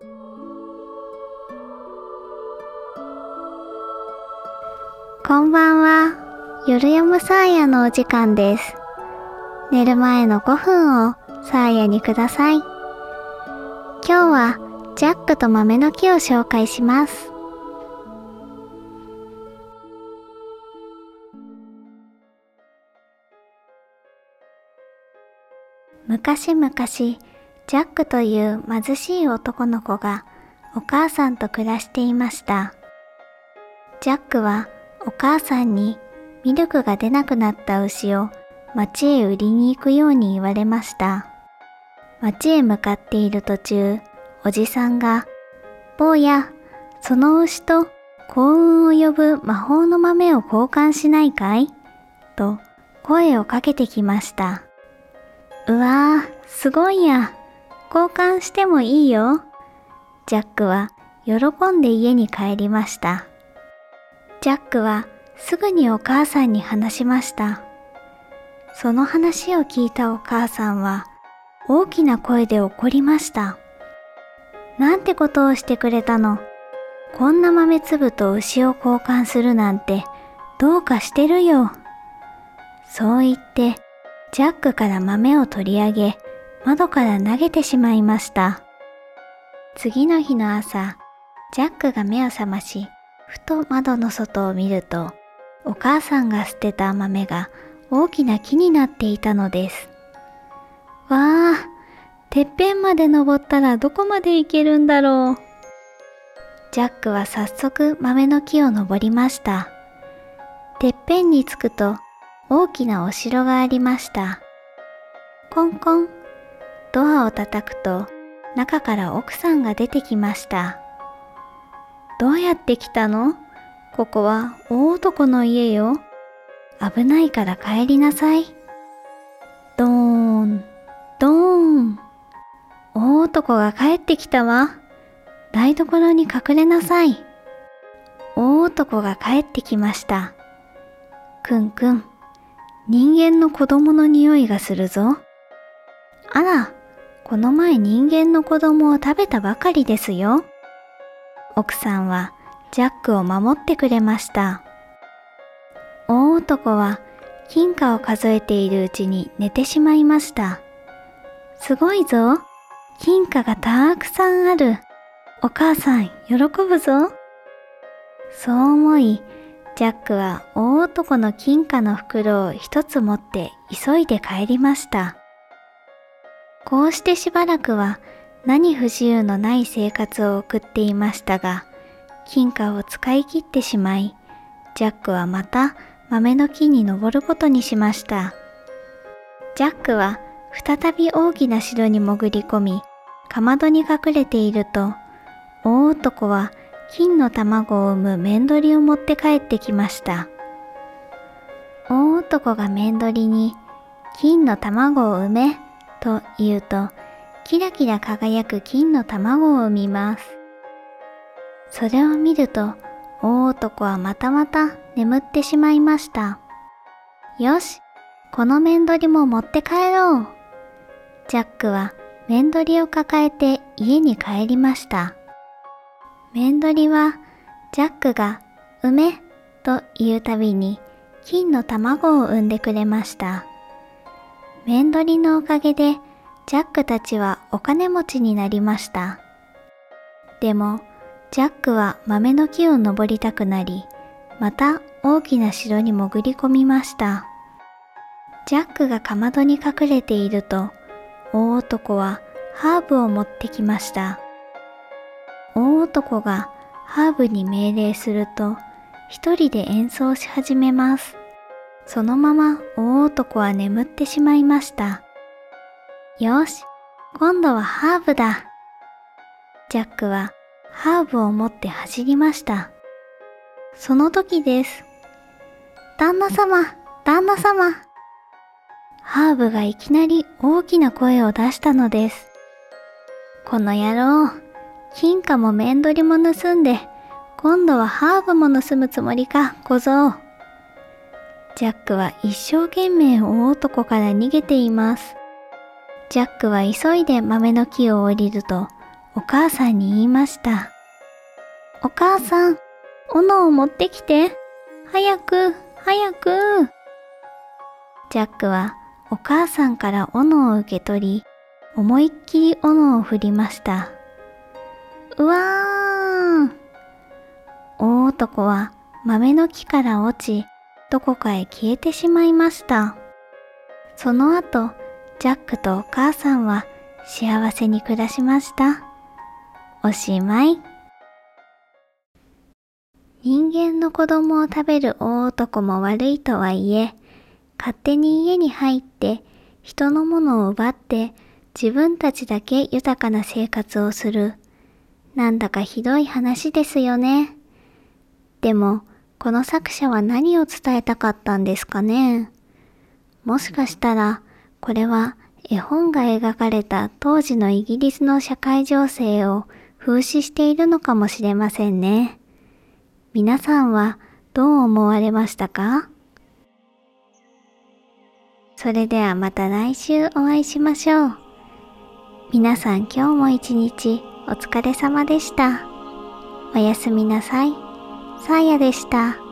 こんばんは。夜読むサーヤのお時間です。寝る前の5分をサーヤにください。今日はジャックと豆の木を紹介します。昔々、ジャックという貧しい男の子がお母さんと暮らしていました。ジャックはお母さんにミルクが出なくなった牛を町へ売りに行くように言われました。町へ向かっている途中、おじさんが、坊や、その牛と幸運を呼ぶ魔法の豆を交換しないかい？と声をかけてきました。うわー、すごいや。交換してもいいよ。ジャックは喜んで家に帰りました。ジャックはすぐにお母さんに話しました。その話を聞いたお母さんは大きな声で怒りました。なんてことをしてくれたの？こんな豆粒と牛を交換するなんてどうかしてるよ。そう言ってジャックから豆を取り上げ窓から投げてしまいました。次の日の朝、ジャックが目を覚まし、ふと窓の外を見ると、お母さんが捨てた豆が大きな木になっていたのです。わあ、てっぺんまで登ったらどこまで行けるんだろう。ジャックは早速豆の木を登りました。てっぺんに着くと大きなお城がありました。コンコン、ドアを叩くと中から奥さんが出てきました。どうやって来たの？ここは大男の家よ。危ないから帰りなさい。ドーン、ドーン。大男が帰ってきたわ。台所に隠れなさい。大男が帰ってきました。くんくん、人間の子供の匂いがするぞ。あら、この前人間の子供を食べたばかりですよ。奥さんはジャックを守ってくれました。大男は金貨を数えているうちに寝てしまいました。すごいぞ。金貨がたくさんある。お母さん、喜ぶぞ。そう思い、ジャックは大男の金貨の袋を一つ持って急いで帰りました。こうしてしばらくは何不自由のない生活を送っていましたが、金貨を使い切ってしまい、ジャックはまた豆の木に登ることにしました。ジャックは再び大きな城に潜り込み、かまどに隠れていると、大男は金の卵を産む面取りを持って帰ってきました。大男が面取りに、金の卵を産め、と言うと、キラキラ輝く金の卵を産みます。それを見ると、大男はまたまた眠ってしまいました。よし、この面取りも持って帰ろう。ジャックは面取りを抱えて家に帰りました。面取りは、ジャックが、産め、と言うたびに、金の卵を産んでくれました。面取りのおかげで、ジャックたちはお金持ちになりました。でも、ジャックは豆の木を登りたくなり、また大きな城に潜り込みました。ジャックがかまどに隠れていると、大男はハーブを持ってきました。大男がハーブに命令すると、一人で演奏し始めます。そのまま大男は眠ってしまいました。よし、今度はハーブだ。ジャックはハーブを持って走りました。その時です。旦那様、旦那様。ハーブがいきなり大きな声を出したのです。この野郎、金貨も面取りも盗んで、今度はハーブも盗むつもりか、小僧。ジャックは一生懸命大男から逃げています。ジャックは急いで豆の木を降りると、お母さんに言いました。お母さん、斧を持ってきて。早く、早く。ジャックはお母さんから斧を受け取り、思いっきり斧を振りました。うわーん大男は豆の木から落ち、どこかへ消えてしまいました。その後、ジャックとお母さんは幸せに暮らしました。おしまい。人間の子供を食べる大男も悪いとはいえ、勝手に家に入って人のものを奪って自分たちだけ豊かな生活をする。なんだかひどい話ですよね。でも、この作者は何を伝えたかったんですかね？もしかしたら、これは絵本が描かれた当時のイギリスの社会情勢を風刺しているのかもしれませんね。皆さんはどう思われましたか？それではまた来週お会いしましょう。皆さん今日も一日お疲れ様でした。おやすみなさい。さあやでした。